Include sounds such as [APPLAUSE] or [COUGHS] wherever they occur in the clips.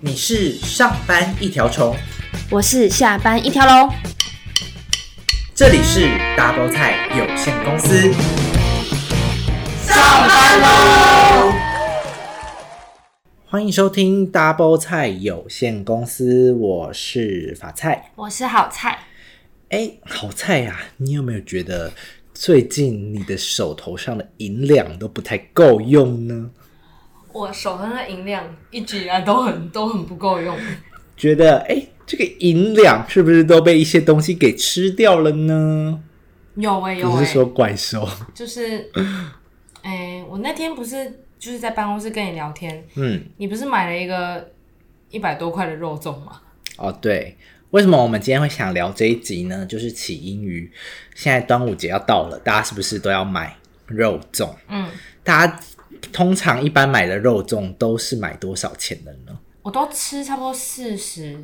你是上班一条虫，我是下班一条龙。这里是 Double 菜有限公司，上班喽！欢迎收听 Double 菜有限公司，我是法菜，我是好菜。哎，好菜呀、啊！你有没有觉得最近你的手头上的银两都不太够用呢？我手上的银两一直以来都很都很不够用。觉得哎，这个银两是不是都被一些东西给吃掉了呢？有哎、欸、有哎、欸，不是说怪兽，就是 [COUGHS] 哎，我那天不是就是在办公室跟你聊天，嗯，你不是买了一个一百多块的肉粽吗？哦，对。为什么我们今天会想聊这一集呢？就是起因于现在端午节要到了，大家是不是都要买肉粽？嗯，大家通常一般买的肉粽都是买多少钱的呢？我都吃差不多四十、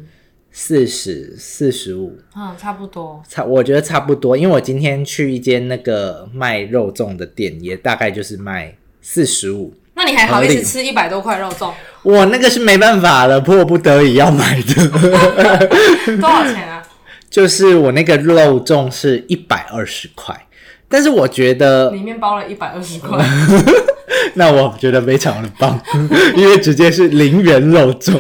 四十、四十五，嗯，差不多。差，我觉得差不多，因为我今天去一间那个卖肉粽的店，也大概就是卖四十五。那你还好意思吃一百多块肉粽？我那个是没办法了，迫不得已要买的。[LAUGHS] 多少钱啊？就是我那个肉粽是一百二十块，但是我觉得里面包了一百二十块，[LAUGHS] 那我觉得非常的棒，[LAUGHS] 因为直接是零元肉粽，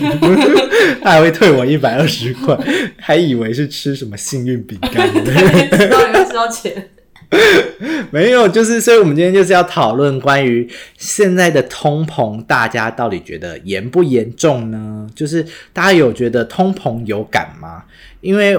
他还会退我一百二十块，还以为是吃什么幸运饼干，知道你会知道钱。[LAUGHS] 没有，就是所以，我们今天就是要讨论关于现在的通膨，大家到底觉得严不严重呢？就是大家有觉得通膨有感吗？因为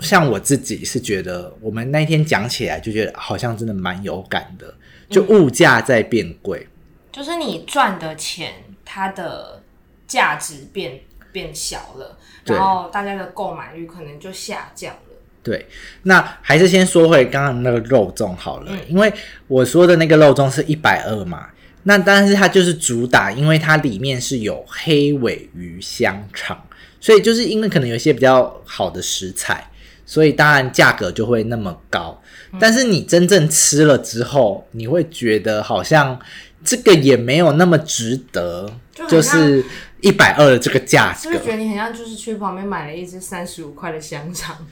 像我自己是觉得，我们那天讲起来就觉得好像真的蛮有感的，就物价在变贵，嗯，就是你赚的钱，它的价值变变小了，然后大家的购买率可能就下降了。对，那还是先说回刚刚那个肉粽好了，嗯，因为我说的那个肉粽是一百二嘛，那但是它就是主打，因为它里面是有黑尾鱼香肠，所以就是因为可能有一些比较好的食材，所以当然价格就会那么高。但是你真正吃了之后，你会觉得好像这个也没有那么值得，就是一百二的这个价格，是不是觉得你很像就是去旁边买了一只三十五块的香肠？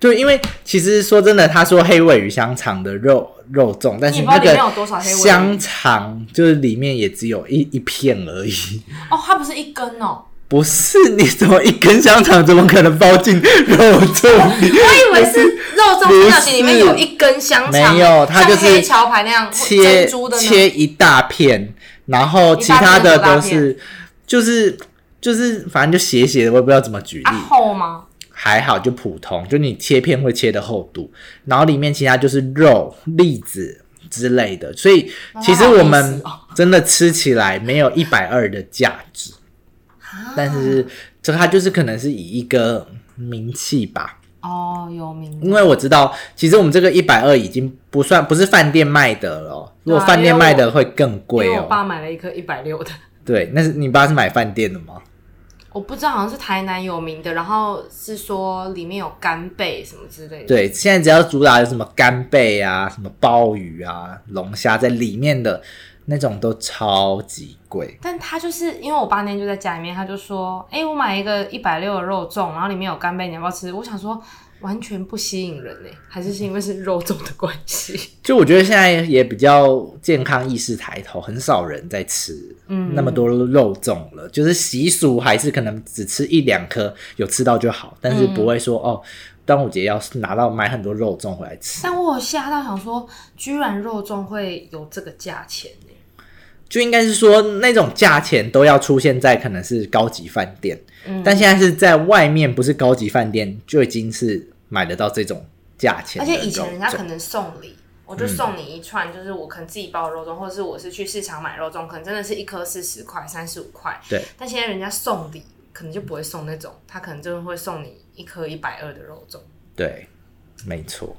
对，因为其实说真的，他说黑尾鱼香肠的肉肉粽，但是那个香肠就是里面也只有一一片而已。哦，它不是一根哦？不是，你怎么一根香肠怎么可能包进肉粽里？[LAUGHS] 我以为是肉粽里面有一根香肠，没有，它就是桥牌那样切切一大片，然后其他的都是就是就是反正就斜斜的，我也不知道怎么举例。啊、厚吗？还好，就普通，就你切片会切的厚度，然后里面其他就是肉、栗子之类的，所以其实我们真的吃起来没有一百二的价值，但是这它就是可能是以一个名气吧。哦，有名。因为我知道，其实我们这个一百二已经不算不是饭店卖的了，如果饭店卖的会更贵哦。因为我爸买了一颗一百六的。对，那是你爸是买饭店的吗？我不知道，好像是台南有名的，然后是说里面有干贝什么之类的。对，现在只要主打有什么干贝啊、什么鲍鱼啊、龙虾在里面的那种都超级贵。但他就是因为我爸那天就在家里面，他就说：“哎、欸，我买一个一百六的肉粽，然后里面有干贝，你要不要吃？”我想说。完全不吸引人嘞，还是是因为是肉粽的关系？[LAUGHS] 就我觉得现在也比较健康意识抬头，很少人在吃嗯那么多肉粽了。嗯、就是习俗还是可能只吃一两颗，有吃到就好，但是不会说、嗯、哦，端午节要拿到买很多肉粽回来吃。但我有吓到想说，居然肉粽会有这个价钱呢？就应该是说那种价钱都要出现在可能是高级饭店。嗯、但现在是在外面，不是高级饭店就已经是买得到这种价钱。而且以前人家可能送礼，我就送你一串，就是我可能自己包的肉粽，或者是我是去市场买肉粽，可能真的是一颗四十块、三十五块。对。但现在人家送礼，可能就不会送那种，他可能就会送你一颗一百二的肉粽。对，没错。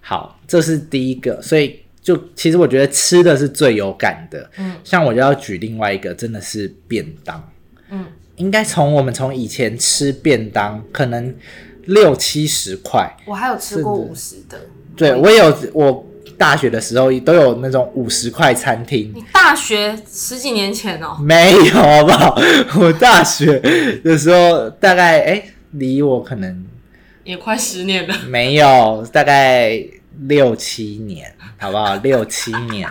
好，这是第一个，所以就其实我觉得吃的是最有感的。嗯。像我就要举另外一个，真的是便当。嗯。应该从我们从以前吃便当，可能六七十块，我还有吃过五十的。对，我有我大学的时候都有那种五十块餐厅。你大学十几年前哦？没有，好不好？[LAUGHS] 我大学的时候大概哎，离我可能也快十年了。没有，大概六七年，好不好？[LAUGHS] 六七年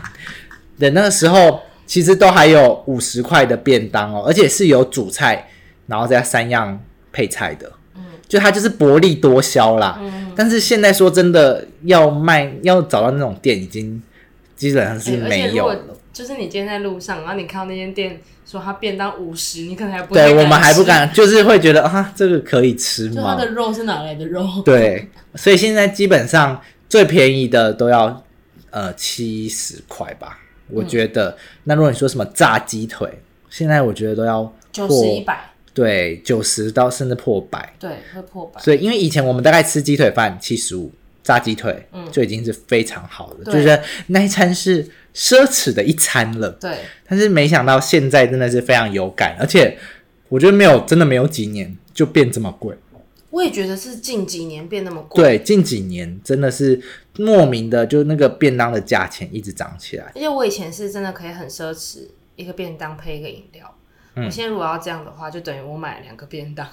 的那个时候，其实都还有五十块的便当哦，而且是有主菜，然后再三样配菜的。就它就是薄利多销啦，嗯，但是现在说真的要卖要找到那种店已经基本上是没有了。欸，就是你今天在路上，然后你看到那间店说它便当五十，你可能还不对，我们还不敢，就是会觉得啊，这个可以吃吗？就它的肉是哪来的肉？对，所以现在基本上最便宜的都要呃七十块吧，我觉得，嗯。那如果你说什么炸鸡腿，现在我觉得都要九十一百。对，九十到甚至破百，对，会破百。所以，因为以前我们大概吃鸡腿饭七十五，炸鸡腿，嗯，就已经是非常好的，就是那一餐是奢侈的一餐了。对，但是没想到现在真的是非常有感，而且我觉得没有真的没有几年就变这么贵。我也觉得是近几年变那么贵。对，近几年真的是莫名的，就那个便当的价钱一直涨起来。而且我以前是真的可以很奢侈，一个便当配一个饮料。我、嗯、现在如果要这样的话，就等于我买两个便当。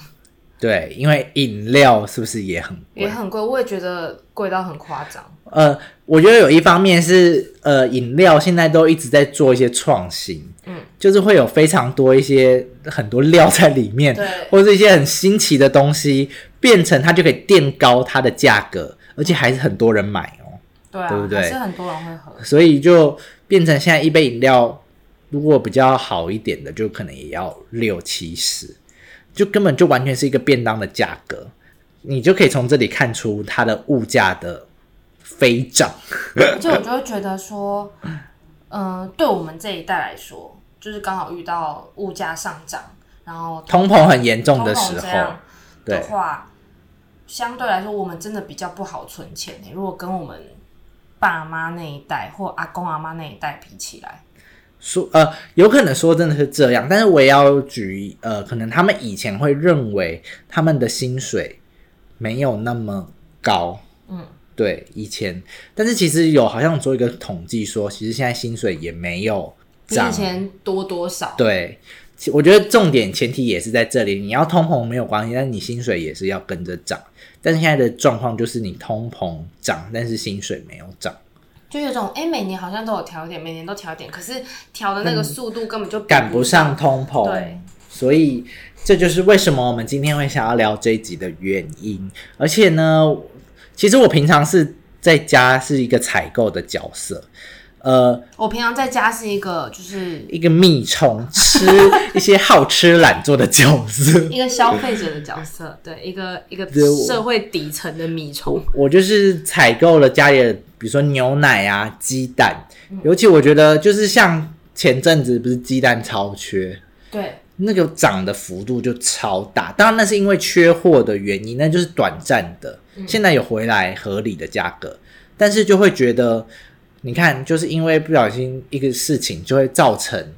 对，因为饮料是不是也很贵？也很贵，我也觉得贵到很夸张。呃，我觉得有一方面是，呃，饮料现在都一直在做一些创新，嗯，就是会有非常多一些很多料在里面，对，或者是一些很新奇的东西，变成它就可以垫高它的价格，而且还是很多人买哦，对、啊，对不对？还是很多人会喝，所以就变成现在一杯饮料。如果比较好一点的，就可能也要六七十，就根本就完全是一个便当的价格，你就可以从这里看出它的物价的飞涨。[LAUGHS] 就我就会觉得说，嗯、呃，对我们这一代来说，就是刚好遇到物价上涨，然后通膨很严重的时候的话，相对来说，我们真的比较不好存钱。如果跟我们爸妈那一代或阿公阿妈那一代比起来。说呃，有可能说真的是这样，但是我也要举呃，可能他们以前会认为他们的薪水没有那么高，嗯，对，以前，但是其实有好像做一个统计说，其实现在薪水也没有涨，比以前多多少？对，我觉得重点前提也是在这里，你要通膨没有关系，但是你薪水也是要跟着涨，但是现在的状况就是你通膨涨，但是薪水没有涨。就有种哎、欸，每年好像都有调一点，每年都调一点，可是调的那个速度根本就赶不上通膨。对，所以这就是为什么我们今天会想要聊这一集的原因。而且呢，其实我平常是在家是一个采购的角色。呃，我平常在家是一个就是一个蜜虫，吃一些好吃懒做的角色，[LAUGHS] 一个消费者的角色，对，一个一个社会底层的蜜虫。我就是采购了家里的，比如说牛奶啊、鸡蛋，尤其我觉得就是像前阵子不是鸡蛋超缺，对，那个涨的幅度就超大。当然那是因为缺货的原因，那就是短暂的，现在有回来合理的价格，但是就会觉得。你看，就是因为不小心一个事情，就会造成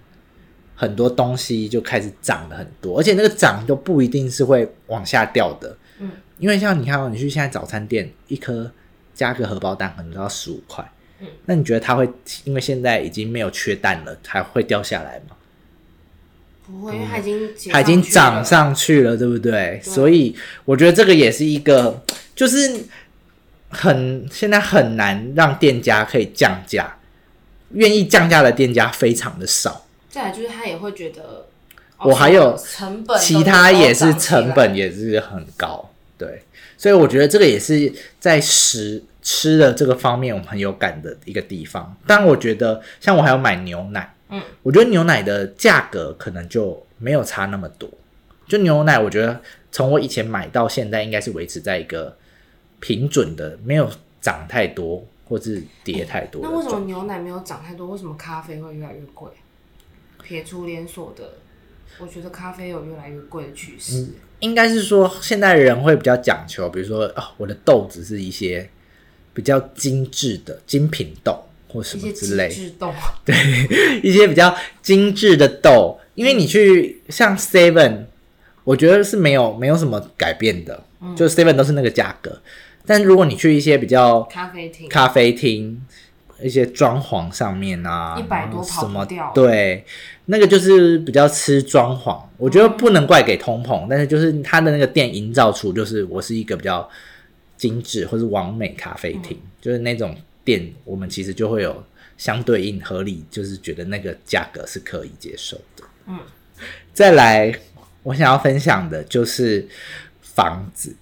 很多东西就开始涨了很多，而且那个涨都不一定是会往下掉的。嗯，因为像你看哦，你去现在早餐店，一颗加个荷包蛋可能都要十五块。嗯，那你觉得它会因为现在已经没有缺蛋了，还会掉下来吗？不会，因为它已经它已经涨上去了，对不对？对。所以我觉得这个也是一个，就是。很现在很难让店家可以降价，愿意降价的店家非常的少。再来就是他也会觉得，我还有成本，其他也是成本也是很高，对。所以我觉得这个也是在食吃的这个方面我们很有感的一个地方。但我觉得像我还要买牛奶，嗯，我觉得牛奶的价格可能就没有差那么多。就牛奶，我觉得从我以前买到现在，应该是维持在一个。平准的，没有涨太多，或是跌太多，欸。那为什么牛奶没有涨太多？为什么咖啡会越来越贵？撇除连锁的，我觉得咖啡有越来越贵的趋势，嗯。应该是说，现代人会比较讲求，比如说，哦，我的豆子是一些比较精致的精品豆，或什么之类。精致豆。[LAUGHS] 对，一些比较精致的豆，因为你去像 Seven，我觉得是没有没有什么改变的，嗯，就 Seven 都是那个价格。但如果你去一些比较咖啡厅，咖啡厅一些装潢上面啊，一百多跑不掉，对，那个就是比较吃装潢。我觉得不能怪给通膨，嗯、但是就是他的那个店营造出就是我是一个比较精致或是完美咖啡厅，嗯、就是那种店，我们其实就会有相对应合理，就是觉得那个价格是可以接受的。嗯，再来，我想要分享的就是房子。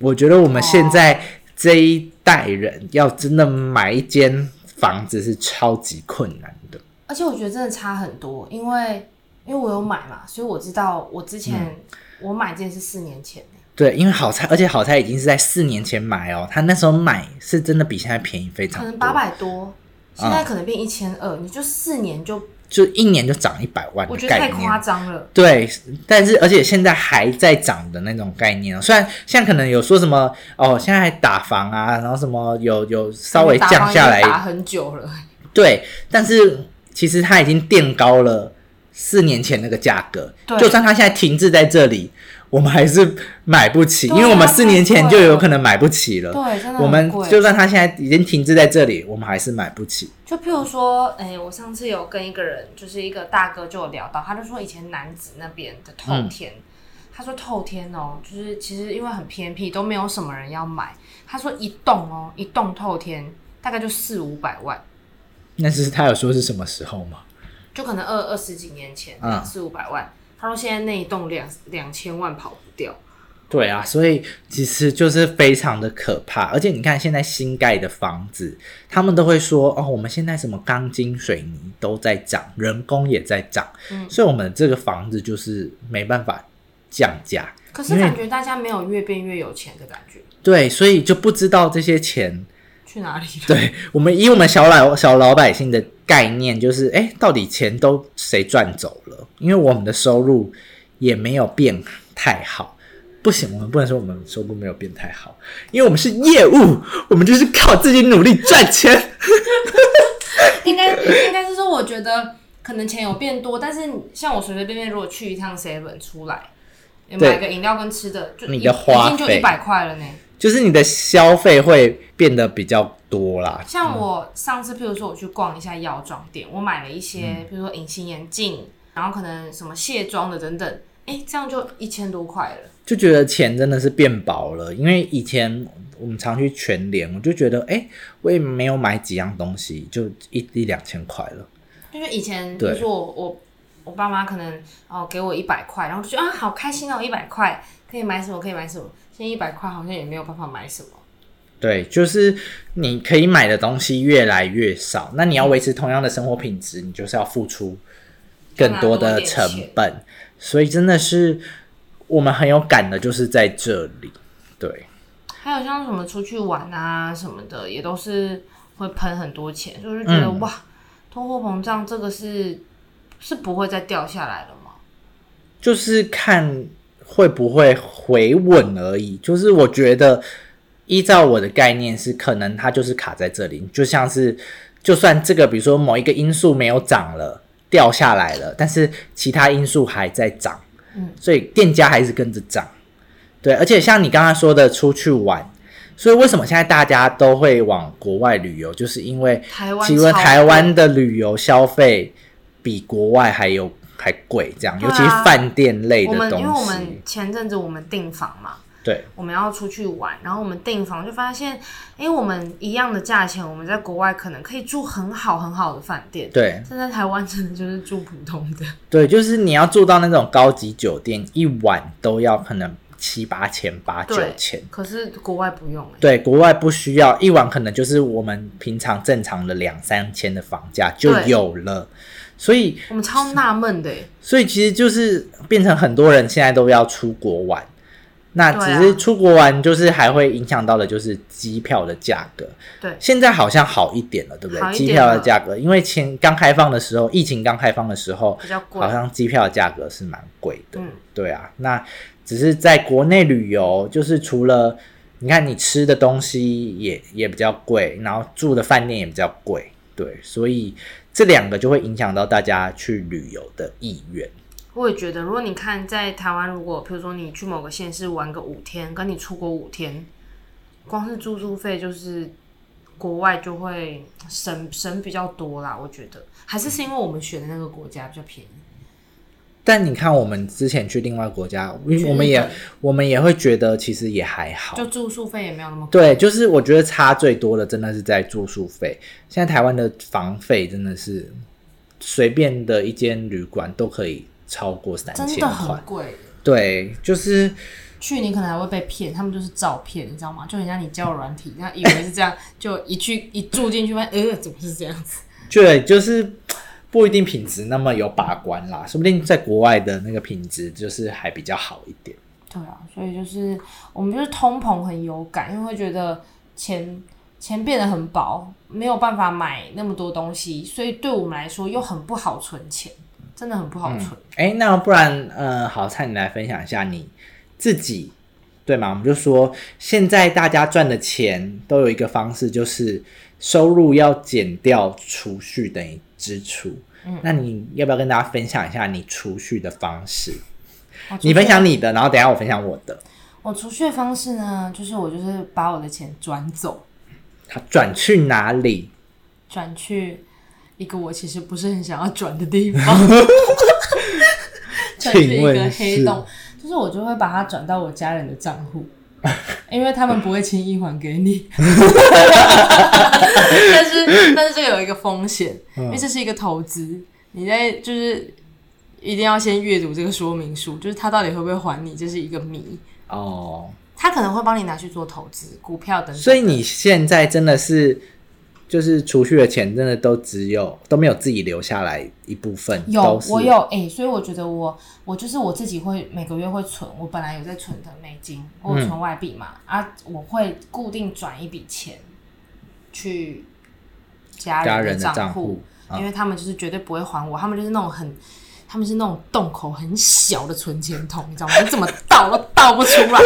我觉得我们现在这一代人要真的买一间房子是超级困难的，而且我觉得真的差很多，因为因为我有买嘛，所以我知道我之前我买这件是四年前。对，因为好菜，而且好菜已经是在四年前买哦，他那时候买是真的比现在便宜非常多，可能八百多，现在可能变一千二，你就四年就。就一年就涨一百万，我觉得太夸张了。对，但是而且现在还在涨的那种概念，虽然现在可能有说什么哦，现在还打房啊，然后什么有有稍微降下来，打很久了。对，但是其实它已经垫高了四年前那个价格，就算它现在停滞在这里。我们还是买不起，因为我们四年前就有可能买不起了。对，真的。我们就算他现在已经停滞在这里，我们还是买不起。就譬如说，哎、欸，我上次有跟一个人，就是一个大哥，就有聊到，他就说以前男子那边的透天，嗯、他说透天哦、喔，就是其实因为很偏僻，都没有什么人要买。他说一栋哦、喔，一栋透天大概就四五百万。那是他有说是什么时候吗？就可能二二十几年前，嗯，四五百万。他说：“现在那一栋两两千万跑不掉。”对啊，所以其实就是非常的可怕。而且你看，现在新盖的房子，他们都会说：“哦，我们现在什么钢筋水泥都在涨，人工也在涨。”嗯，所以我们这个房子就是没办法降价。可是感觉大家没有越变越有钱的感觉。对，所以就不知道这些钱去哪里了。[LAUGHS] 对，我们以我们小老小老百姓的概念，就是哎，到底钱都谁赚走了？因为我们的收入也没有变太好，不行，我们不能说我们收入没有变太好，因为我们是业务，我们就是靠自己努力赚钱。应该应该是说，我觉得可能钱有变多，但是像我随随便便如果去一趟 Seven 出来，买个饮料跟吃的，就你的花费就一百块了呢。就是你的消费会变得比较多啦。像我上次，譬如说我去逛一下药妆店，我买了一些，比如说隐形眼镜。然后可能什么卸妆的等等，哎，这样就一千多块了，就觉得钱真的是变薄了。因为以前我们常去全联，我就觉得，哎，我也没有买几样东西，就一一两千块了。因为以前，比如说我我我爸妈可能哦给我一百块，然后就觉得啊好开心哦，一百块可以买什么可以买什么。现在一百块好像也没有办法买什么。对，就是你可以买的东西越来越少，那你要维持同样的生活品质，你就是要付出。更多的成本，所以真的是我们很有感的，就是在这里。对，还有像什么出去玩啊什么的，也都是会喷很多钱，就是觉得、嗯、哇，通货膨胀这个是是不会再掉下来了吗？就是看会不会回稳而已。就是我觉得，依照我的概念是，可能它就是卡在这里，就像是就算这个，比如说某一个因素没有涨了。掉下来了，但是其他因素还在涨，嗯，所以店家还是跟着涨，对，而且像你刚刚说的出去玩，所以为什么现在大家都会往国外旅游，就是因为台湾，其实台湾的旅游消费比国外还有还贵，这样，啊、尤其是饭店类的东西。因为我们前阵子我们订房嘛。对，我们要出去玩，然后我们订房就发现，哎，我们一样的价钱，我们在国外可能可以住很好很好的饭店。对，现在台湾真的就是住普通的。对，就是你要住到那种高级酒店，一晚都要可能七八千、八九千。可是国外不用。对，国外不需要，一晚可能就是我们平常正常的两三千的房价就有了。对所以我们超纳闷的。所以其实就是变成很多人现在都要出国玩。那只是出国玩，就是还会影响到的，就是机票的价格。对，现在好像好一点了，对不对？机票的价格，因为前刚开放的时候，疫情刚开放的时候，比较贵，好像机票的价格是蛮贵的。嗯，对啊。那只是在国内旅游，就是除了你看你吃的东西也也比较贵，然后住的饭店也比较贵，对，所以这两个就会影响到大家去旅游的意愿。我也觉得，如果你看在台湾，如果比如说你去某个县市玩个五天，跟你出国五天，光是住宿费就是国外就会省省比较多啦。我觉得还是是因为我们选的那个国家比较便宜。但你看，我们之前去另外国家，我们也我们也会觉得其实也还好，就住宿费也没有那么贵。对，就是我觉得差最多的真的是在住宿费。现在台湾的房费真的是随便的一间旅馆都可以超过三千块，真的很贵。对，就是去你可能还会被骗，他们就是照骗，你知道吗？就人家你交友软体，人家以为是这样，就一去一住进去发现，呃，怎么是这样子？对，就是。不一定品质那么有把关啦，说不定在国外的那个品质就是还比较好一点。对啊，所以就是我们就是通膨很有感，因为会觉得钱钱变得很薄，没有办法买那么多东西，所以对我们来说又很不好存钱，真的很不好存。哎、嗯欸，那不然呃，好灿，你来分享一下你自己对吗？我们就说现在大家赚的钱都有一个方式，就是收入要减掉储蓄等于支出。嗯，那你要不要跟大家分享一下你储蓄的方式？你分享你的，然后等一下我分享我的。我储蓄的方式呢，就是我就是把我的钱转走。他转去哪里？转去一个我其实不是很想要转的地方。[LAUGHS] [LAUGHS] 转去一个黑洞，就是我就会把它转到我家人的账户。因为他们不会轻易还给你，[LAUGHS] 但是但是这个有一个风险，因为这是一个投资，你在就是一定要先阅读这个说明书，就是他到底会不会还你，这是一个谜哦。他可能会帮你拿去做投资，股票等等。所以你现在真的是。就是储蓄的钱，真的都只有都没有自己留下来一部分。有，我有哎、欸，所以我觉得我我就是我自己会每个月会存，我本来有在存的美金，我存外币嘛、嗯、啊，我会固定转一笔钱去家人的账户，因为他们就是绝对不会还我，他们就是那种很，他们是那种洞口很小的存钱筒，你知道吗？你怎么倒都倒不出来，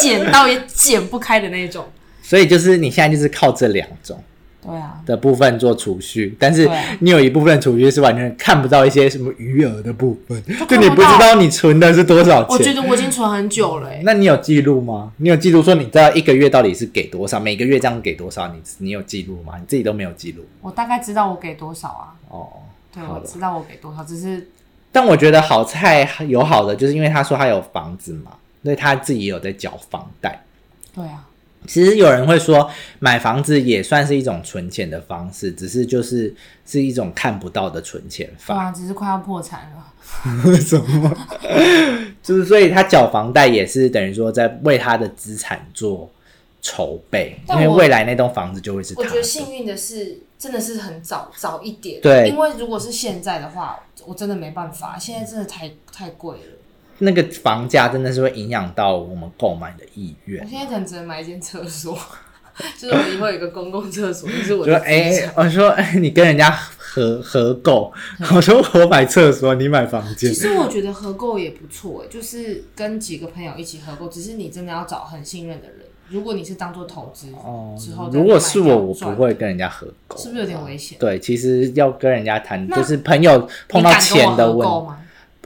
剪刀也剪不开的那种。所以就是你现在就是靠这两种。对啊，的部分做储蓄，但是你有一部分储蓄是完全看不到一些什么余额的部分，就你不知道你存的是多少钱。我觉得我已经存很久了。那你有记录吗？你有记录说你知道一个月到底是给多少，每个月这样给多少？你你有记录吗？你自己都没有记录。我大概知道我给多少啊。哦，对，我知道我给多少，只是。但我觉得好菜有好的，就是因为他说他有房子嘛，所以他自己也有在缴房贷。对啊。其实有人会说，买房子也算是一种存钱的方式，只是就是是一种看不到的存钱法。对啊，只是快要破产了。为 [LAUGHS] 什么？就是所以他缴房贷也是等于说在为他的资产做筹备，因为未来那栋房子就会是他。我觉得幸运的是，真的是很早早一点。对，因为如果是现在的话，我真的没办法，现在真的太太贵了。那个房价真的是会影响到我们购买的意愿。我现在可能只能买一间厕所，[LAUGHS] 就是我以后有一个公共厕所，就是我。说哎、欸，我说哎、欸，你跟人家合合购，我说我买厕所，你买房间。其实我觉得合购也不错，就是跟几个朋友一起合购，只是你真的要找很信任的人。如果你是当做投资哦，之后如果是我，我不会跟人家合购，是不是有点危险？对，其实要跟人家谈，就是朋友碰到钱的问题。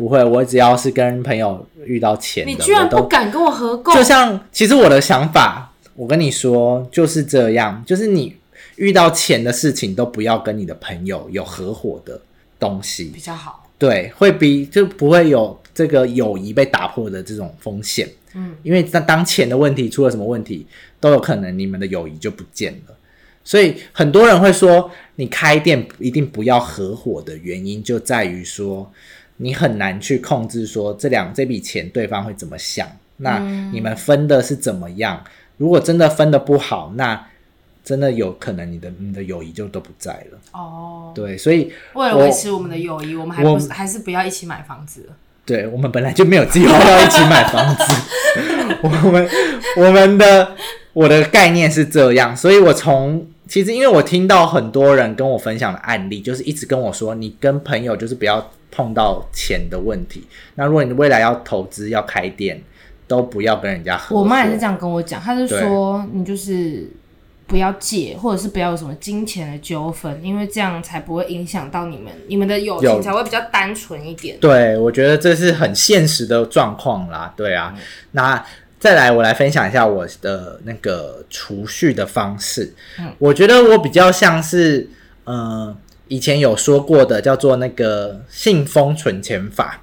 不会，我只要是跟朋友遇到钱的，你居然不敢跟我合购？就像其实我的想法，我跟你说就是这样，就是你遇到钱的事情都不要跟你的朋友有合伙的东西比较好。对，会比就不会有这个友谊被打破的这种风险。嗯，因为当当钱的问题出了什么问题，都有可能你们的友谊就不见了。所以很多人会说，你开店一定不要合伙的原因就在于说。你很难去控制说这两这笔钱对方会怎么想，那你们分的是怎么样？嗯、如果真的分的不好，那真的有可能你的你的友谊就都不在了。哦，对，所以为了维持我们的友谊，我们还不是还是不要一起买房子了。对，我们本来就没有计划要一起买房子。[LAUGHS] 我们我们的我的概念是这样，所以我从其实因为我听到很多人跟我分享的案例，就是一直跟我说，你跟朋友就是不要。碰到钱的问题，那如果你未来要投资要开店，都不要跟人家合作。我妈也是这样跟我讲，她是说你就是不要借，或者是不要有什么金钱的纠纷，因为这样才不会影响到你们，你们的友情才会比较单纯一点。对，我觉得这是很现实的状况啦。对啊，嗯、那再来，我来分享一下我的那个储蓄的方式。嗯，我觉得我比较像是，呃，以前有说过的，叫做那个信封存钱法。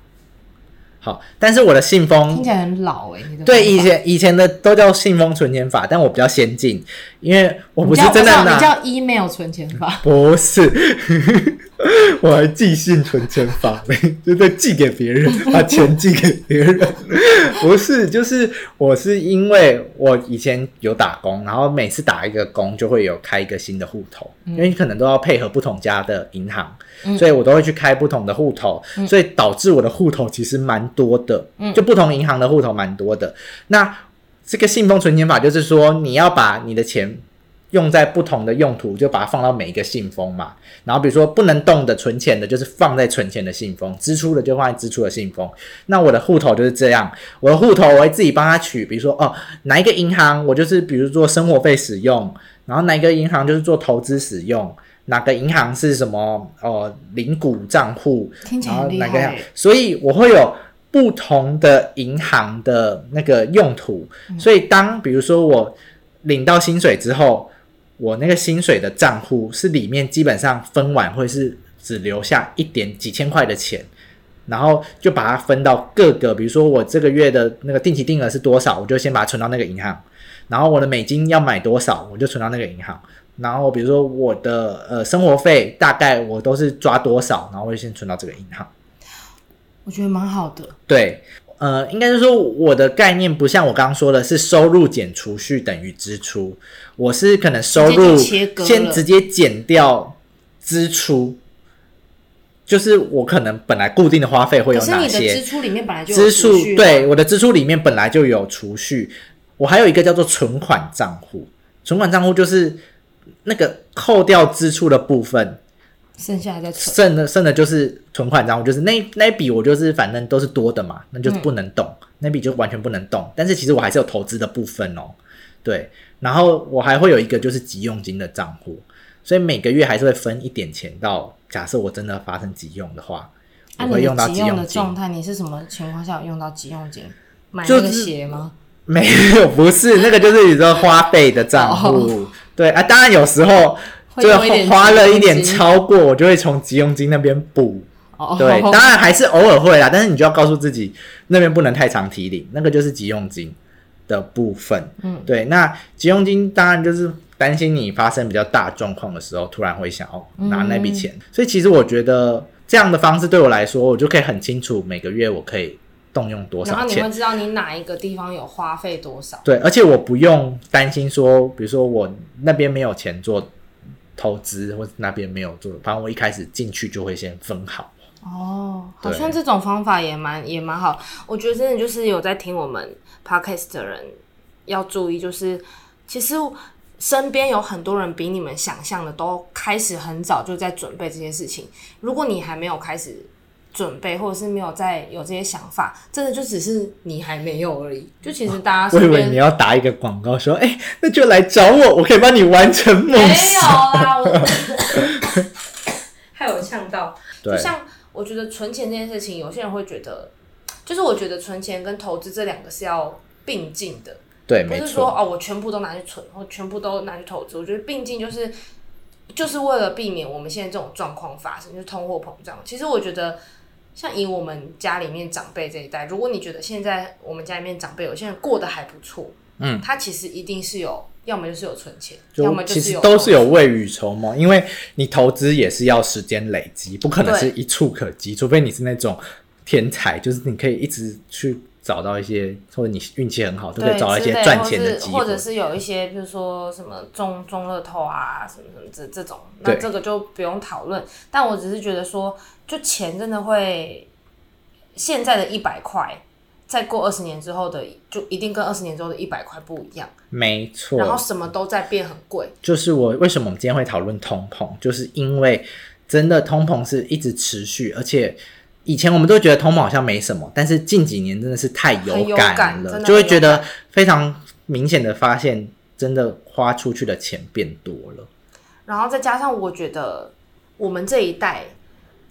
好，但是我的信封听起来很老哎、欸。对，以前以前的都叫信封存钱法，但我比较先进，因为我不是真的拿。你叫 email 存钱法？不是，[LAUGHS] [LAUGHS] 我还寄信存钱法，[LAUGHS] 就在寄给别人，把钱寄给别人。[LAUGHS] 不是，就是我是因为我以前有打工，然后每次打一个工就会有开一个新的户头，嗯、因为你可能都要配合不同家的银行。所以我都会去开不同的户头，嗯，所以导致我的户头其实蛮多的，嗯，就不同银行的户头蛮多的。那这个信封存钱法就是说，你要把你的钱用在不同的用途，就把它放到每一个信封嘛。然后比如说不能动的存钱的，就是放在存钱的信封；支出的就放在支出的信封。那我的户头就是这样，我的户头我会自己帮他取，比如说哦，哪一个银行我就是比如做生活费使用，然后哪一个银行就是做投资使用。哪个银行是什么？哦，零股账户，然后哪个？所以我会有不同的银行的那个用途。嗯、所以当比如说我领到薪水之后，我那个薪水的账户是里面基本上分完会是只留下一点几千块的钱，然后就把它分到各个。比如说我这个月的那个定期定额是多少，我就先把它存到那个银行。然后我的美金要买多少，我就存到那个银行。然后比如说我的呃生活费大概我都是抓多少，然后我就先存到这个银行。我觉得蛮好的。对，呃，应该是说我的概念不像我刚刚说的是收入减储蓄等于支出，我是可能收入先直接减掉支出，就是我可能本来固定的花费会有哪些？支出里面本来就有储蓄，对，我的支出里面本来就有储蓄。我还有一个叫做存款账户，存款账户就是。那个扣掉支出的部分，剩下再存，剩的剩的就是存款账户，就是那那笔我就是反正都是多的嘛，那就是不能动，嗯、那笔就完全不能动。但是其实我还是有投资的部分哦，对。然后我还会有一个就是急用金的账户，所以每个月还是会分一点钱到，假设我真的发生急用的话，我会用到急用的状态，你是什么情况下用到急用金？买那个鞋吗？没有，不是那个，就是你说花费的账户。哦对啊，当然有时候就花了一点超过，我就会从急用金那边补。对，当然还是偶尔会啦，但是你就要告诉自己那边不能太常提领，那个就是急用金的部分。嗯，对，那急用金当然就是担心你发生比较大状况的时候，突然会想要拿那笔钱。所以其实我觉得这样的方式对我来说，我就可以很清楚每个月我可以。动用多少钱？然后你会知道你哪一个地方有花费多少。对，而且我不用担心说，比如说我那边没有钱做投资，或者那边没有做，反正我一开始进去就会先分好。哦，好像这种方法也蛮也蛮好。我觉得真的就是有在听我们 podcast 的人要注意，就是其实身边有很多人比你们想象的都开始很早就在准备这些事情。如果你还没有开始。准备或者是没有在有这些想法，真的就只是你还没有而已。就其实大家，[LAUGHS] 我以为你要打一个广告说，哎、欸，那就来找我，我可以帮你完成梦想。[LAUGHS] 没有啊，我 [LAUGHS] 还有呛到。就像我觉得存钱这件事情，有些人会觉得，就是我觉得存钱跟投资这两个是要并进的。对，不是说哦，我全部都拿去存，或全部都拿去投资。我觉得并进就是就是为了避免我们现在这种状况发生，就是通货膨胀。其实我觉得。像以我们家里面长辈这一代，如果你觉得现在我们家里面长辈有些人过得还不错，嗯，他其实一定是有，要么就是有存钱，要么就是有，其实都是有未雨绸缪。因为你投资也是要时间累积，不可能是一触可及，除非你是那种天才，就是你可以一直去。找到一些，或者你运气很好，都可以找到一些赚钱的机会，或者是有一些，比如说什么中中乐透啊，什么什么这这种，那这个就不用讨论。但我只是觉得说，就钱真的会，现在的一百块，再过二十年之后的，就一定跟二十年之后的一百块不一样。没错。然后什么都在变很贵。就是我为什么我们今天会讨论通膨，就是因为真的通膨是一直持续，而且。以前我们都觉得通膨好像没什么，但是近几年真的是太有感了，就会觉得非常明显的发现，真的花出去的钱变多了。然后再加上我觉得我们这一代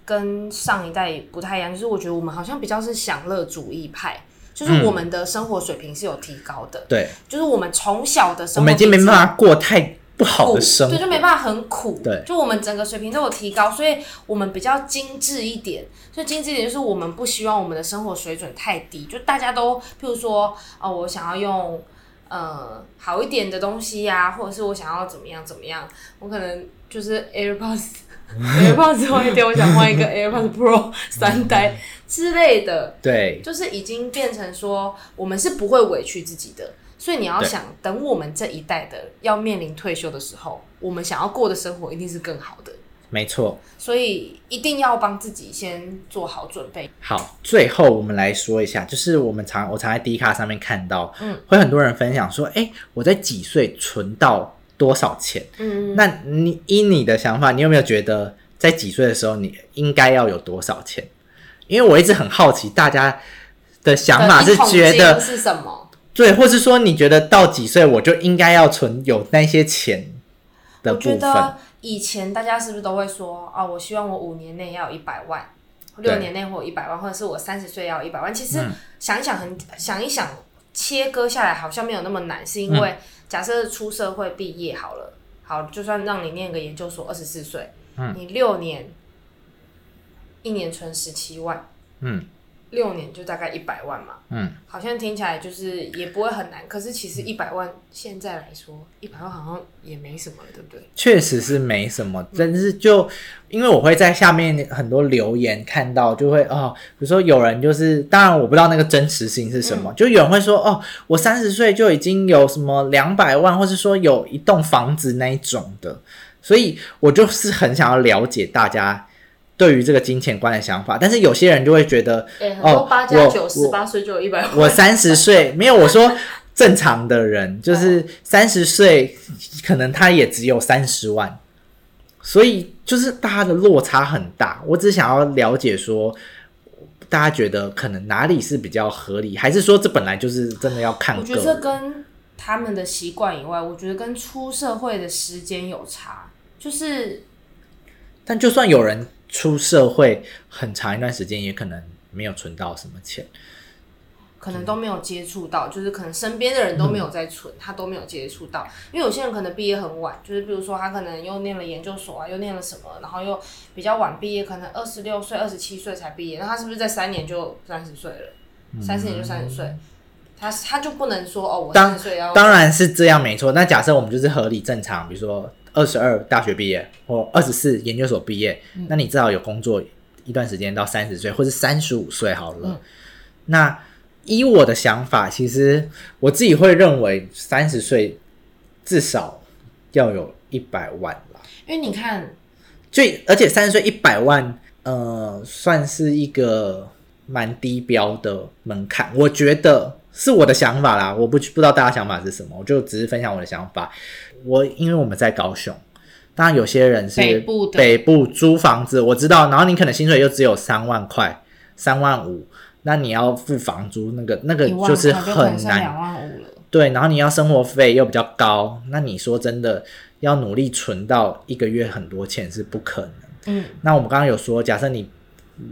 跟上一代不太一样，就是我觉得我们好像比较是享乐主义派，就是我们的生活水平是有提高的。对，就是我们从小的生活，我们已经没办法过太不好的生活，对，就没办法很苦。对，就我们整个水平都有提高，所以我们比较精致一点。所以精致一点就是我们不希望我们的生活水准太低，就大家都，譬如说，哦，我想要用。呃，好一点的东西呀、啊，或者是我想要怎么样怎么样，我可能就是 AirPods，AirPods [LAUGHS] 换一点，我想换一个 [LAUGHS] AirPods Pro 三代之类的。对，就是已经变成说，我们是不会委屈自己的。所以你要想，等我们这一代的要面临退休的时候，我们想要过的生活一定是更好的。没错，所以一定要帮自己先做好准备。好，最后我们来说一下，就是我们常我常在 D 卡上面看到，嗯，会很多人分享说，哎、欸，我在几岁存到多少钱？嗯，那你依你的想法，你有没有觉得在几岁的时候你应该要有多少钱？因为我一直很好奇大家的想法是觉得是什么？对，或是说你觉得到几岁我就应该要存有那些钱的部分？以前大家是不是都会说啊？我希望我五年内要有一百万，六年内或一百万，或者是我三十岁要有一百万。其实想一想很，很、嗯、想一想，切割下来好像没有那么难，是因为假设出社会毕业好了，好，就算让你念个研究所，二十四岁，你六年，一年存十七万，嗯。六年就大概一百万嘛，嗯，好像听起来就是也不会很难，可是其实一百万现在来说，一百万好像也没什么，对不对？确实是没什么，但是就因为我会在下面很多留言看到，就会哦，比如说有人就是，当然我不知道那个真实性是什么，嗯、就有人会说哦，我三十岁就已经有什么两百万，或是说有一栋房子那一种的，所以我就是很想要了解大家。对于这个金钱观的想法，但是有些人就会觉得，欸、哦，八加九十八岁就有一百万。我三十岁 [LAUGHS] 没有，我说正常的人就是三十岁，可能他也只有三十万，所以就是大家的落差很大。我只想要了解说，大家觉得可能哪里是比较合理，还是说这本来就是真的要看？我觉得跟他们的习惯以外，我觉得跟出社会的时间有差，就是，但就算有人。出社会很长一段时间，也可能没有存到什么钱，可能都没有接触到，就是可能身边的人都没有在存，嗯、他都没有接触到。因为有些人可能毕业很晚，就是比如说他可能又念了研究所啊，又念了什么，然后又比较晚毕业，可能二十六岁、二十七岁才毕业，那他是不是在三年就三十岁了？三四年就三十岁，他他就不能说哦，我三十岁要当然是这样没错。那假设我们就是合理正常，比如说。二十二大学毕业或二十四研究所毕业，嗯，那你至少有工作一段时间到三十岁，或是三十五岁好了，嗯。那依我的想法，其实我自己会认为三十岁至少要有一百万了。因为你看，最而且三十岁一百万，呃，算是一个蛮低标的门槛。我觉得是我的想法啦，我不不知道大家想法是什么，我就只是分享我的想法。我因为我们在高雄，当然有些人是北部的北部租房子，我知道。然后你可能薪水又只有三万块，三万五，那你要付房租，那个那个就是很难。对，然后你要生活费又比较高，那你说真的要努力存到一个月很多钱是不可能。嗯，那我们刚刚有说，假设你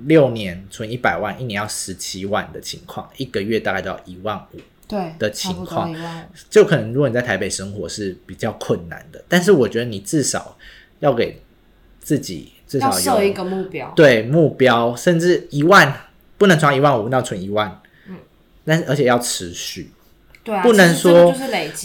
六年存一百万，一年要十七万的情况，一个月大概都要一万五。对的情况，就可能如果你在台北生活是比较困难的，但是我觉得你至少要给自己至少设一个目标，对目标，甚至一万不能存一万五，那存一万，嗯，但是而且要持续，对啊，不能说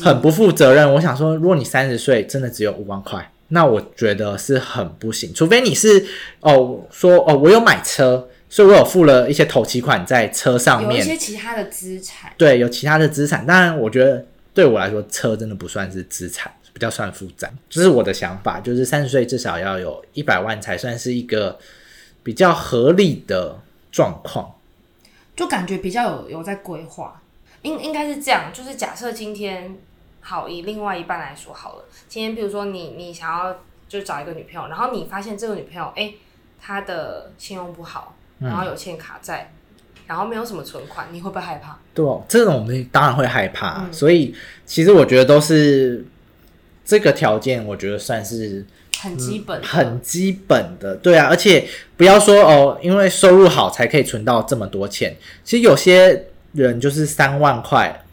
很不负责任。我想说，如果你三十岁真的只有五万块，那我觉得是很不行，除非你是哦说哦我有买车。所以我有付了一些头期款在车上面，有一些其他的资产，对，有其他的资产。当然，我觉得对我来说，车真的不算是资产，比较算负债。这是我的想法，就是三十岁至少要有一百万才算是一个比较合理的状况，就感觉比较有有在规划。应应该是这样，就是假设今天好，以另外一半来说好了，今天比如说你你想要就找一个女朋友，然后你发现这个女朋友哎，她的信用不好。然后有欠卡债，嗯，然后没有什么存款，你会不会害怕？对哦，这种我们当然会害怕。嗯，所以其实我觉得都是这个条件，我觉得算是很基本，嗯，很基本的。对啊，而且不要说哦，因为收入好才可以存到这么多钱。其实有些人就是三万块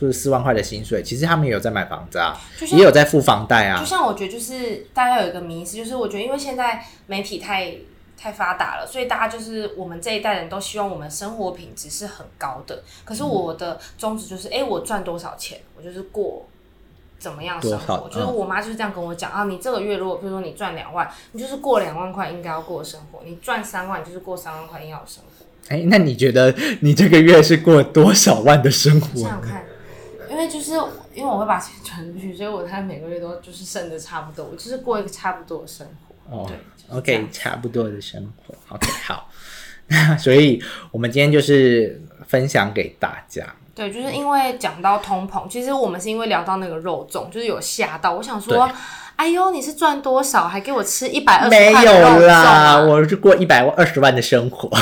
或者四万块的薪水，其实他们也有在买房子啊，就也有在付房贷啊。就像我觉得，就是大家有一个迷思，就是我觉得因为现在媒体太太发达了，所以大家就是我们这一代人都希望我们生活品质是很高的。可是我的宗旨就是，哎、嗯欸，我赚多少钱，我就是过。怎么样生活？就是我妈就是这样跟我讲啊，你这个月如果比如说你赚两万，你就是过两万块应该要过的生活；你赚三万，就是过三万块应该要生活。哎、欸，那你觉得你这个月是过多少万的生活？想想看，因为就是因为我会把钱存出去，所以我才每个月都就是剩的差不多，我就是过一个差不多的生活。哦，对、就是，OK，差不多的生活。OK，好，所以我们今天就是分享给大家。对，就是因为讲到通膨，其实我们是因为聊到那个肉粽，就是有吓到。我想说，哎呦，你是赚多少，还给我吃一百二十块的肉粽？没有啦，我是过一百二十万的生活。[LAUGHS]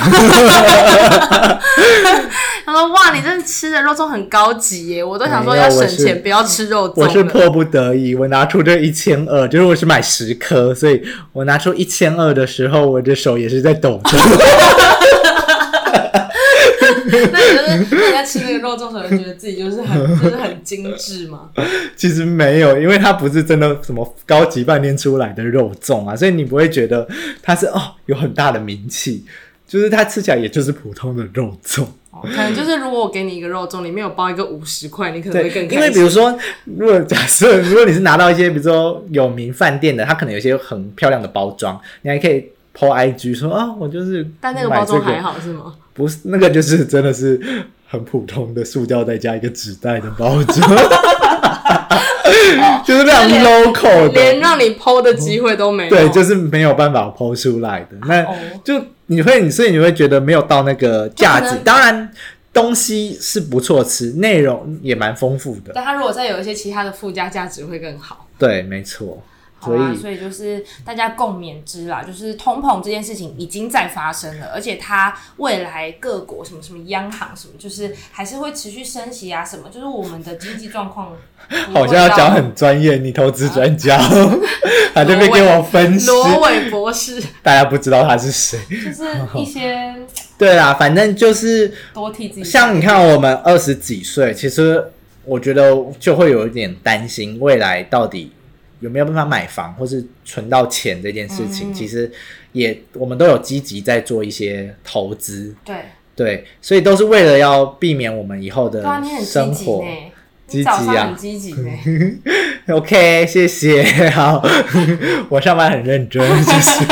他说：“哇，你真的吃的肉粽很高级耶！”我都想说要省钱，不要吃肉粽。我是迫不得已，我拿出这一千二，就是我是买十颗，所以我拿出一千二的时候，我的手也是在抖的。[LAUGHS] 那你就是你在吃那个肉粽的时候，觉得自己就是很 [LAUGHS] 就是很精致吗？[LAUGHS] 其实没有，因为它不是真的什么高级饭店出来的肉粽啊，所以你不会觉得它是哦有很大的名气，就是它吃起来也就是普通的肉粽。哦，可能就是如果我给你一个肉粽，里面有包一个五十块，你可能会更。因为比如说，如果假设如果你是拿到一些比如说有名饭店的，它可能有些很漂亮的包装，你还可以 po IG 说啊，我就是、这个，但那个包装还好是吗？不是那个，就是真的是很普通的塑胶袋加一个纸袋的包装，[LAUGHS] 就是那样 local 的，连让你 po 的机会都没有。对，就是没有办法 po 出来的。那就你会，所以你会觉得没有到那个价值。当然，东西是不错吃，内容也蛮丰富的。但它如果再有一些其他的附加价值，会更好。对，没错。所以，所以就是大家共勉之啦，就是通膨这件事情已经在发生了，而且它未来各国什么什么央行什么，就是还是会持续升息啊，什么，就是我们的经济状况。[LAUGHS] 好像要讲很专业，你投资专家，[LAUGHS] 还在那边给我分析。罗伟博士，大家不知道他是谁，就是一些。[LAUGHS] 对啦，反正就是多替自己。像你看，我们二十几岁，其实我觉得就会有一点担心未来到底。有没有办法买房，或是存到钱这件事情，嗯、其实也我们都有积极在做一些投资。对对，所以都是为了要避免我们以后的生活。积极啊，很积极呢。[LAUGHS] OK，谢谢。[LAUGHS] 好，[LAUGHS] 我上班很认真，谢谢。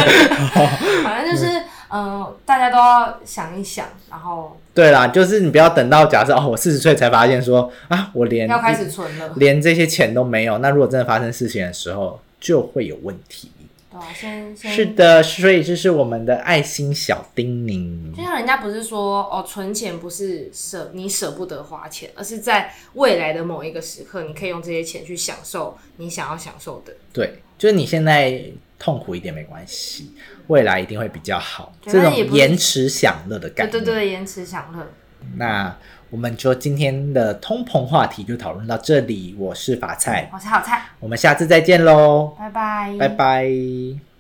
反正就是。嗯、呃，大家都要想一想，然后对啦，就是你不要等到假设哦，我四十岁才发现说啊，我连要开始存了，连这些钱都没有。那如果真的发生事情的时候，就会有问题。对啊，先先是的，所以这是我们的爱心小叮咛。就像人家不是说哦，存钱不是舍你舍不得花钱，而是在未来的某一个时刻，你可以用这些钱去享受你想要享受的。对，就是你现在痛苦一点没关系。未来一定会比较好，这种延迟享乐的感觉。对对对，延迟享乐。那我们就今天的通膨话题就讨论到这里。我是法菜，我是好菜，我们下次再见喽，拜拜，拜拜。